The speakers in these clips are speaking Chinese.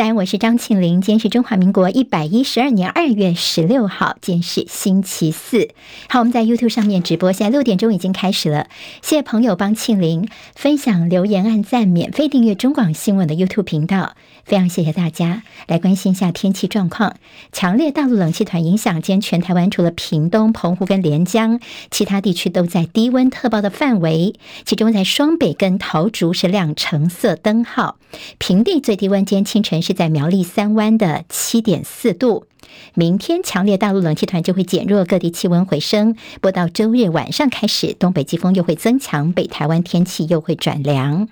早安，我是张庆玲。今天是中华民国一百一十二年二月十六号，今天是星期四。好，我们在 YouTube 上面直播，现在六点钟已经开始了。谢谢朋友帮庆玲分享、留言、按赞、免费订阅中广新闻的 YouTube 频道，非常谢谢大家。来关心一下天气状况，强烈大陆冷气团影响，今天全台湾除了屏东、澎湖跟连江，其他地区都在低温特报的范围。其中在双北跟桃竹是亮橙色灯号，平地最低温今天清晨是。是在苗栗三湾的七点四度，明天强烈大陆冷气团就会减弱，各地气温回升。不到周日晚上开始，东北季风又会增强，北台湾天气又会转凉。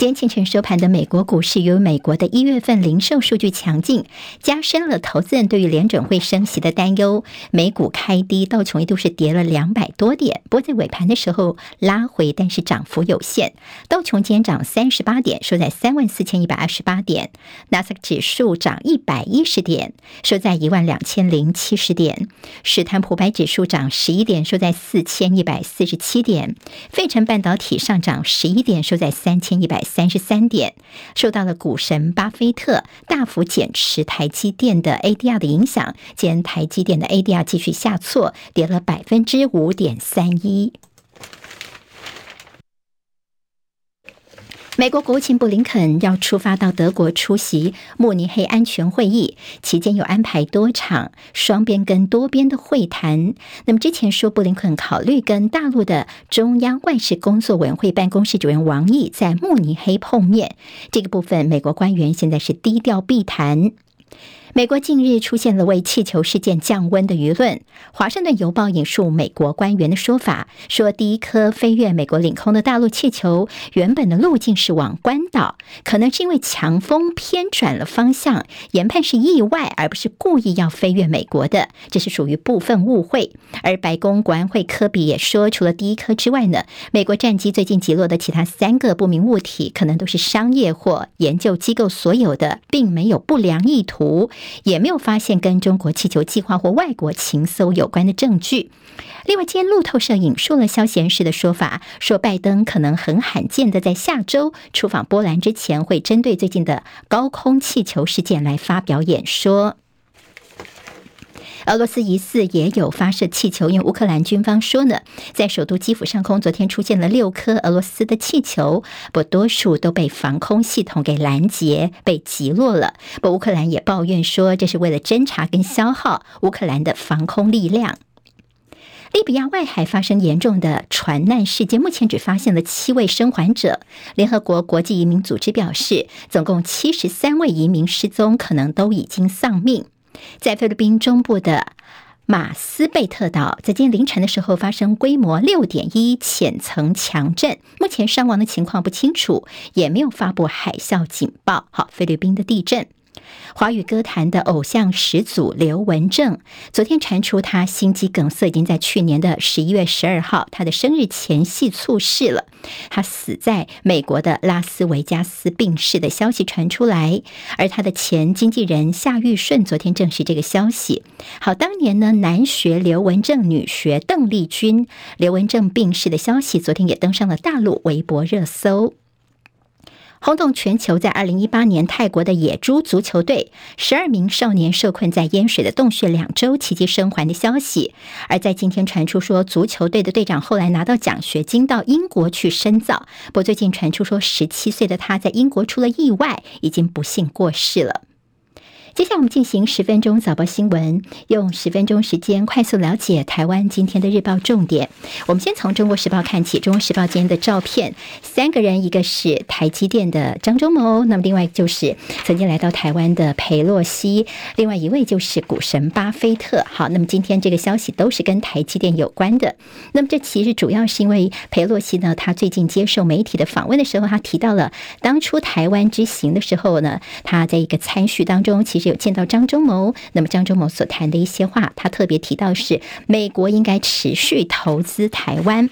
今天清晨收盘的美国股市，由于美国的一月份零售数据强劲，加深了投资人对于联准会升息的担忧。美股开低，道琼一度是跌了两百多点，不过在尾盘的时候拉回，但是涨幅有限。道琼今天涨三十八点，收在三万四千一百二十八点；纳斯达克指数涨一百一十点，收在一万两千零七十点；史坦普白指数涨十一点，收在四千一百四十七点；费城半导体上涨十一点，收在三千一百。三十三点，受到了股神巴菲特大幅减持台积电的 ADR 的影响，今台积电的 ADR 继续下挫，跌了百分之五点三一。美国国务卿布林肯要出发到德国出席慕尼黑安全会议，期间有安排多场双边跟多边的会谈。那么之前说布林肯考虑跟大陆的中央外事工作委员会办公室主任王毅在慕尼黑碰面，这个部分美国官员现在是低调避谈。美国近日出现了为气球事件降温的舆论。华盛顿邮报引述美国官员的说法，说第一颗飞越美国领空的大陆气球原本的路径是往关岛，可能是因为强风偏转了方向，研判是意外，而不是故意要飞越美国的，这是属于部分误会。而白宫国安会科比也说，除了第一颗之外呢，美国战机最近击落的其他三个不明物体，可能都是商业或研究机构所有的，并没有不良意图。也没有发现跟中国气球计划或外国情搜有关的证据。另外，今天路透社引述了消息人士的说法，说拜登可能很罕见的在下周出访波兰之前，会针对最近的高空气球事件来发表演说。俄罗斯疑似也有发射气球，因为乌克兰军方说呢，在首都基辅上空昨天出现了六颗俄罗斯的气球，不多数都被防空系统给拦截，被击落了。不，乌克兰也抱怨说，这是为了侦查跟消耗乌克兰的防空力量。利比亚外海发生严重的船难事件，目前只发现了七位生还者。联合国国际移民组织表示，总共七十三位移民失踪，可能都已经丧命。在菲律宾中部的马斯贝特岛，在今天凌晨的时候发生规模六点一浅层强震，目前伤亡的情况不清楚，也没有发布海啸警报。好，菲律宾的地震。华语歌坛的偶像始祖刘文正，昨天传出他心肌梗塞，已经在去年的十一月十二号，他的生日前夕猝逝了。他死在美国的拉斯维加斯病逝的消息传出来，而他的前经纪人夏玉顺昨天证实这个消息。好，当年呢，男学刘文正，女学邓丽君，刘文正病逝的消息昨天也登上了大陆微博热搜。轰动全球，在二零一八年，泰国的野猪足球队十二名少年受困在淹水的洞穴两周，奇迹生还的消息。而在今天传出说，足球队的队长后来拿到奖学金到英国去深造。不过最近传出说，十七岁的他在英国出了意外，已经不幸过世了。接下来我们进行十分钟早报新闻，用十分钟时间快速了解台湾今天的日报重点。我们先从《中国时报》看起，《中国时报》今天的照片，三个人，一个是台积电的张忠谋，那么另外就是曾经来到台湾的裴洛西，另外一位就是股神巴菲特。好，那么今天这个消息都是跟台积电有关的。那么这其实主要是因为裴洛西呢，他最近接受媒体的访问的时候，他提到了当初台湾之行的时候呢，他在一个参叙当中，其实。有见到张忠谋，那么张忠谋所谈的一些话，他特别提到是美国应该持续投资台湾。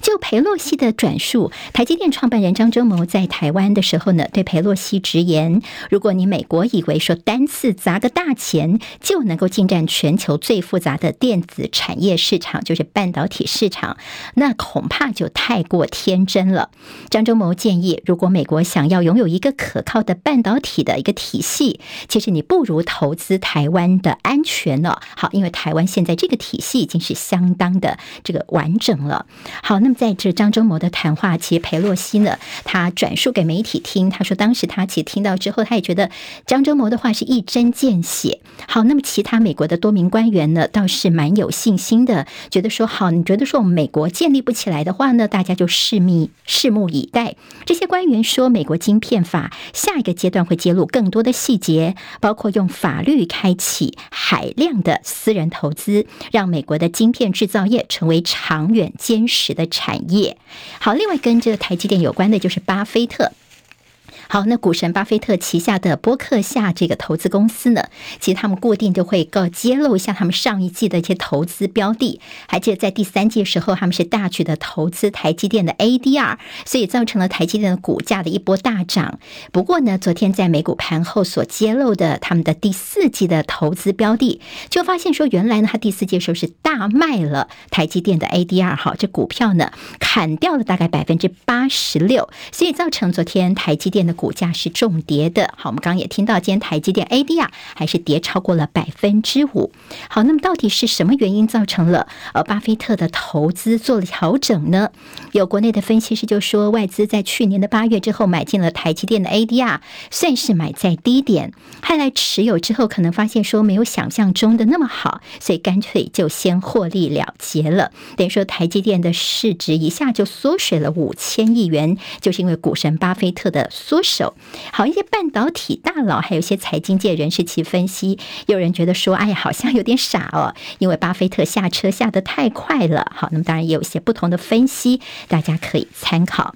就裴洛西的转述，台积电创办人张忠谋在台湾的时候呢，对裴洛西直言：如果你美国以为说单次砸个大钱就能够进占全球最复杂的电子产业市场，就是半导体市场，那恐怕就太过天真了。张忠谋建议，如果美国想要拥有一个可靠的半导体的一个体系，其实你不如投资台湾的安全了。好，因为台湾现在这个体系已经是相当的这个完整了。好，那么在这张忠谋的谈话，其实裴洛西呢，他转述给媒体听，他说当时他其实听到之后，他也觉得张忠谋的话是一针见血。好，那么其他美国的多名官员呢，倒是蛮有信心的，觉得说好，你觉得说我们美国建立不起来的话呢，大家就拭目拭目以待。这些官员说，美国晶片法下一个阶段会揭露更多的细节，包括用法律开启海量的私人投资，让美国的晶片制造业成为长远坚实的产业。好，另外跟这个台积电有关的就是巴菲特。好，那股神巴菲特旗下的波克夏这个投资公司呢，其实他们固定就会告揭露一下他们上一季的一些投资标的。还记得在第三季的时候，他们是大举的投资台积电的 ADR，所以造成了台积电的股价的一波大涨。不过呢，昨天在美股盘后所揭露的他们的第四季的投资标的，就发现说，原来呢，他第四季的时候是大卖了台积电的 ADR，好，这股票呢砍掉了大概百分之八十六，所以造成昨天台积电的。股价是重跌的，好，我们刚刚也听到，今天台积电 ADR 还是跌超过了百分之五。好，那么到底是什么原因造成了呃巴菲特的投资做了调整呢？有国内的分析师就说，外资在去年的八月之后买进了台积电的 ADR，算是买在低点，后来持有之后可能发现说没有想象中的那么好，所以干脆就先获利了结了。等于说台积电的市值一下就缩水了五千亿元，就是因为股神巴菲特的缩。手好，一些半导体大佬，还有一些财经界人士其分析，有人觉得说，哎呀，好像有点傻哦，因为巴菲特下车下得太快了。好，那么当然也有一些不同的分析，大家可以参考。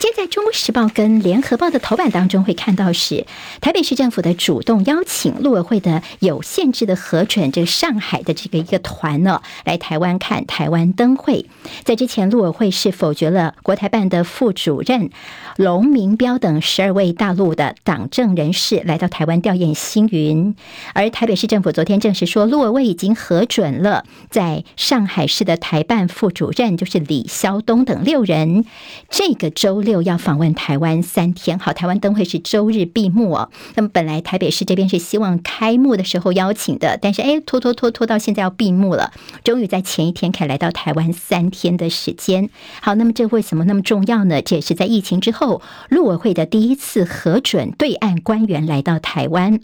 今天在《中国时报》跟《联合报》的头版当中会看到是台北市政府的主动邀请陆委会的有限制的核准这个上海的这个一个团呢来台湾看台湾灯会。在之前，陆委会是否决了国台办的副主任龙明标等十二位大陆的党政人士来到台湾吊唁星云，而台北市政府昨天证实说，陆委会已经核准了在上海市的台办副主任就是李肖东等六人，这个周。六要访问台湾三天，好，台湾灯会是周日闭幕哦。那么本来台北市这边是希望开幕的时候邀请的，但是哎，拖拖拖拖到现在要闭幕了，终于在前一天可以来到台湾三天的时间。好，那么这为什么那么重要呢？这也是在疫情之后，陆委会的第一次核准对岸官员来到台湾。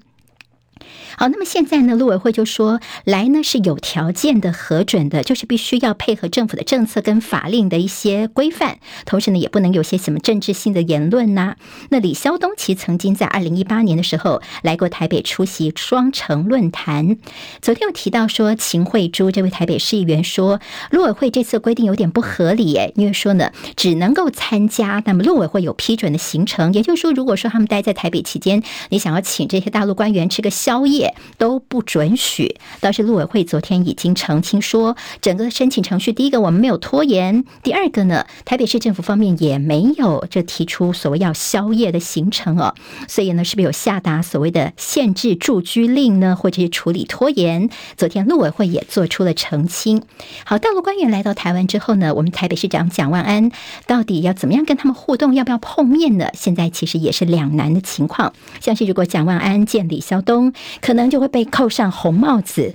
好，那么现在呢，陆委会就说来呢是有条件的核准的，就是必须要配合政府的政策跟法令的一些规范，同时呢也不能有些什么政治性的言论呐、那李肖东其曾经在二零一八年的时候来过台北出席双城论坛，昨天又提到说秦慧珠这位台北市议员说，陆委会这次规定有点不合理耶，因为说呢只能够参加，那么陆委会有批准的行程，也就是说，如果说他们待在台北期间，你想要请这些大陆官员吃个宵宵夜。都不准许。倒是陆委会昨天已经澄清说，整个申请程序，第一个我们没有拖延，第二个呢，台北市政府方面也没有这提出所谓要宵夜的行程哦。所以呢，是不是有下达所谓的限制住居令呢，或者是处理拖延？昨天陆委会也做出了澄清。好，大陆官员来到台湾之后呢，我们台北市长蒋万安到底要怎么样跟他们互动？要不要碰面呢？现在其实也是两难的情况。像是如果蒋万安见李肖东，可能就会被扣上红帽子。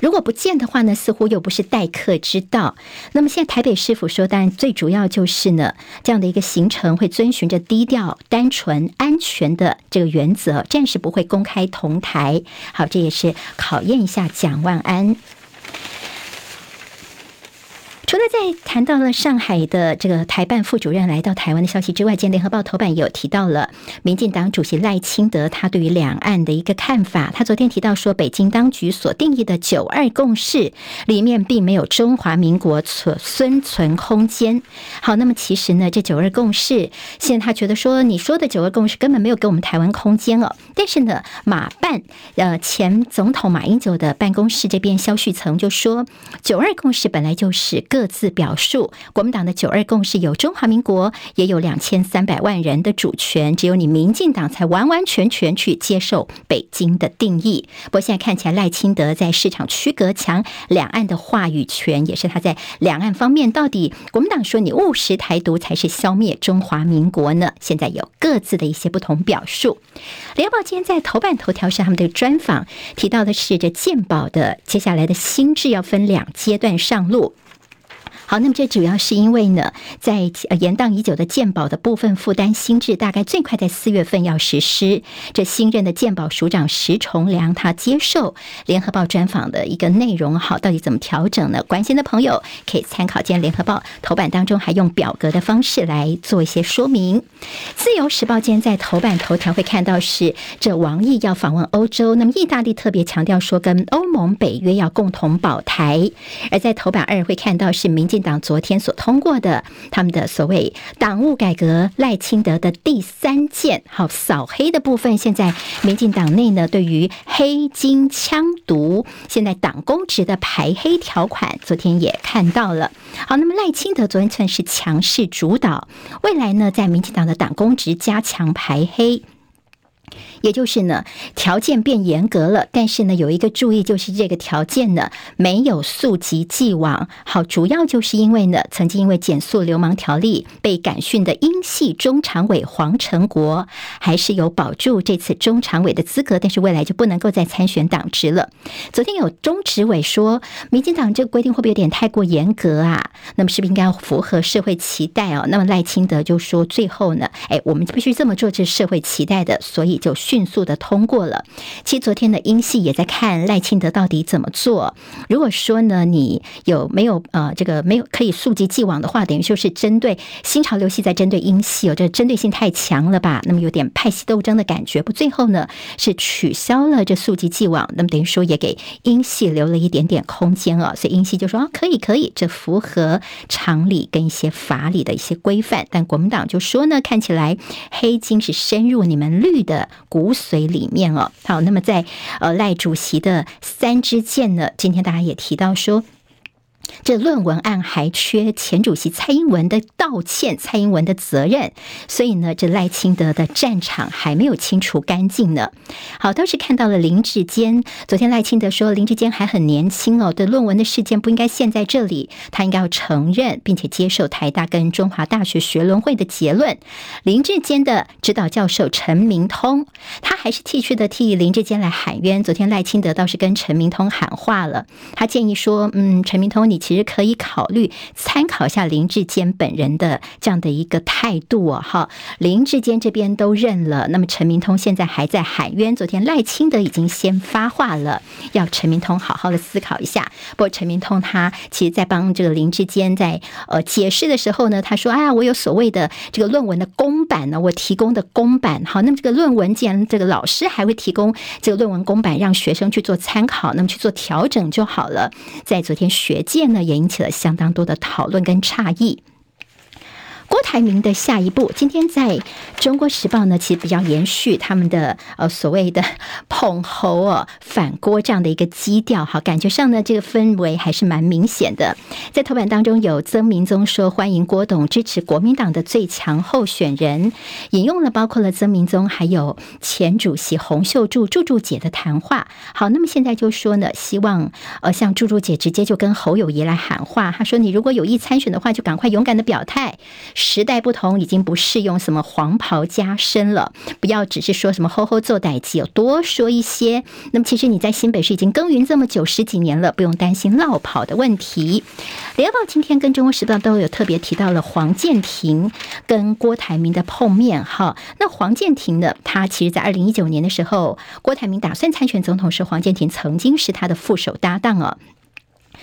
如果不见的话呢，似乎又不是待客之道。那么现在台北市府说，当然最主要就是呢，这样的一个行程会遵循着低调、单纯、安全的这个原则，暂时不会公开同台。好，这也是考验一下蒋万安。除了在谈到了上海的这个台办副主任来到台湾的消息之外，今天联合报头版也有提到了民进党主席赖清德他对于两岸的一个看法。他昨天提到说，北京当局所定义的“九二共识”里面并没有中华民国所生存空间。好，那么其实呢，这“九二共识”现在他觉得说，你说的“九二共识”根本没有给我们台湾空间哦。但是呢，马办呃前总统马英九的办公室这边萧旭曾就说，“九二共识”本来就是各各自表述，国民党的“九二共识”有中华民国，也有两千三百万人的主权，只有你民进党才完完全全去接受北京的定义。不过现在看起来，赖清德在市场区隔强两岸的话语权，也是他在两岸方面到底国民党说你务实台独才是消灭中华民国呢？现在有各自的一些不同表述。联合报今天在头版头条上，他们的专访提到的是这健保的接下来的新制要分两阶段上路。好，那么这主要是因为呢，在呃延宕已久的鉴保的部分负担新制，大概最快在四月份要实施。这新任的鉴保署长石崇良，他接受联合报专访的一个内容，好，到底怎么调整呢？关心的朋友可以参考今天联合报头版当中，还用表格的方式来做一些说明。自由时报今天在头版头条会看到是这王毅要访问欧洲，那么意大利特别强调说，跟欧盟、北约要共同保台。而在头版二会看到是民进。进党昨天所通过的他们的所谓党务改革，赖清德的第三件好扫黑的部分，现在民进党内呢，对于黑金枪毒，现在党公职的排黑条款，昨天也看到了。好，那么赖清德昨天算是强势主导，未来呢，在民进党的党公职加强排黑。也就是呢，条件变严格了，但是呢，有一个注意，就是这个条件呢没有溯及既往。好，主要就是因为呢，曾经因为减速流氓条例被感训的英系中常委黄成国，还是有保住这次中常委的资格，但是未来就不能够再参选党职了。昨天有中执委说，民进党这个规定会不会有点太过严格啊？那么是不是应该要符合社会期待哦？那么赖清德就说，最后呢，哎，我们必须这么做，这是社会期待的，所以就。迅速的通过了。其实昨天的英系也在看赖清德到底怎么做。如果说呢，你有没有呃这个没有可以溯及既往的话，等于就是针对新潮流系在针对英系，有这针对性太强了吧？那么有点派系斗争的感觉。不，最后呢是取消了这溯及既往，那么等于说也给英系留了一点点空间啊。所以英系就说啊，可以可以，这符合常理跟一些法理的一些规范。但国民党就说呢，看起来黑金是深入你们绿的。骨髓里面哦，好，那么在呃赖主席的三支箭呢，今天大家也提到说。这论文案还缺前主席蔡英文的道歉，蔡英文的责任，所以呢，这赖清德的战场还没有清除干净呢。好，倒是看到了林志坚，昨天赖清德说林志坚还很年轻哦，对论文的事件不应该陷在这里，他应该要承认并且接受台大跟中华大学学伦会的结论。林志坚的指导教授陈明通，他还是继续的替林志坚来喊冤。昨天赖清德倒是跟陈明通喊话了，他建议说，嗯，陈明通你。其实可以考虑参考一下林志坚本人的这样的一个态度哦，哈，林志坚这边都认了，那么陈明通现在还在喊冤。昨天赖清德已经先发话了，要陈明通好好的思考一下。不过陈明通他其实，在帮这个林志坚在呃解释的时候呢，他说：“哎呀，我有所谓的这个论文的公版呢，我提供的公版。好，那么这个论文既然这个老师还会提供这个论文公版，让学生去做参考，那么去做调整就好了。”在昨天学界呢，也引起了相当多的讨论跟诧异。郭台铭的下一步，今天在中国时报呢，其实比较延续他们的呃所谓的捧侯哦反郭这样的一个基调，哈，感觉上呢这个氛围还是蛮明显的。在头版当中有曾明宗说欢迎郭董支持国民党的最强候选人，引用了包括了曾明宗还有前主席洪秀柱柱柱姐的谈话。好，那么现在就说呢，希望呃像柱柱姐直接就跟侯友宜来喊话，他说你如果有意参选的话，就赶快勇敢的表态。时代不同，已经不适用什么黄袍加身了。不要只是说什么“吼吼做代志”，有多说一些。那么，其实你在新北市已经耕耘这么久十几年了，不用担心落跑的问题。联合报今天跟中国时报都有特别提到了黄健庭跟郭台铭的碰面。哈，那黄健庭呢？他其实，在二零一九年的时候，郭台铭打算参选总统时，黄健庭曾经是他的副手搭档啊。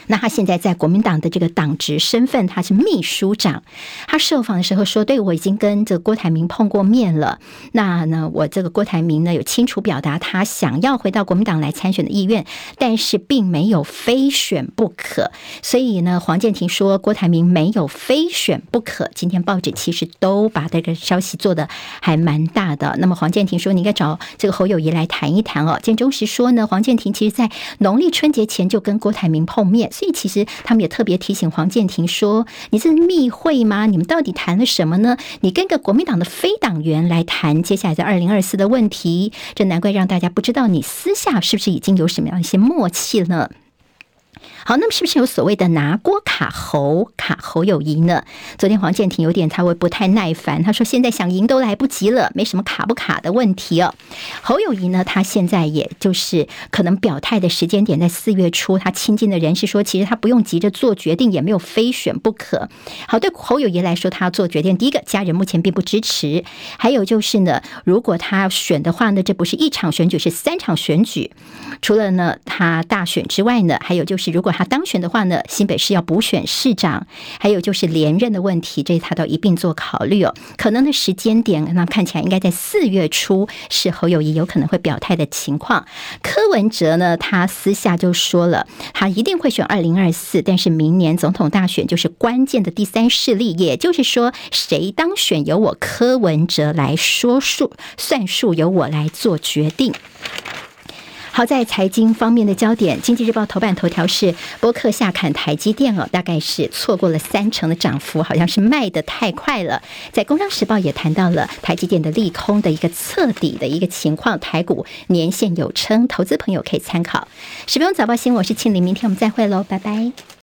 那他现在在国民党的这个党职身份，他是秘书长。他受访的时候说：“对，我已经跟这个郭台铭碰过面了。那呢，我这个郭台铭呢有清楚表达他想要回到国民党来参选的意愿，但是并没有非选不可。所以呢，黄健庭说郭台铭没有非选不可。今天报纸其实都把这个消息做得还蛮大的。那么黄健庭说，你应该找这个侯友谊来谈一谈哦。建中时说呢，黄健庭其实在农历春节前就跟郭台铭碰面。”所以其实他们也特别提醒黄建庭说：“你是密会吗？你们到底谈了什么呢？你跟个国民党的非党员来谈接下来在二零二四的问题，这难怪让大家不知道你私下是不是已经有什么样一些默契了？”好，那么是不是有所谓的拿锅卡侯卡侯友谊呢？昨天黄健庭有点他会不太耐烦，他说现在想赢都来不及了，没什么卡不卡的问题哦。侯友谊呢，他现在也就是可能表态的时间点在四月初，他亲近的人是说，其实他不用急着做决定，也没有非选不可。好，对侯友谊来说，他要做决定，第一个家人目前并不支持，还有就是呢，如果他选的话呢，这不是一场选举，是三场选举。除了呢他大选之外呢，还有就是如果他当选的话呢，新北市要补选市长，还有就是连任的问题，这他都一并做考虑哦。可能的时间点，那看起来应该在四月初，是侯友谊有可能会表态的情况。柯文哲呢，他私下就说了，他一定会选二零二四，但是明年总统大选就是关键的第三势力，也就是说，谁当选由我柯文哲来说数算数，由我来做决定。好在财经方面的焦点，《经济日报》头版头条是播客。下砍台积电哦，大概是错过了三成的涨幅，好像是卖得太快了。在《工商时报》也谈到了台积电的利空的一个彻底的一个情况，台股年限有称，投资朋友可以参考。十分钟早报新闻，我是庆玲，明天我们再会喽，拜拜。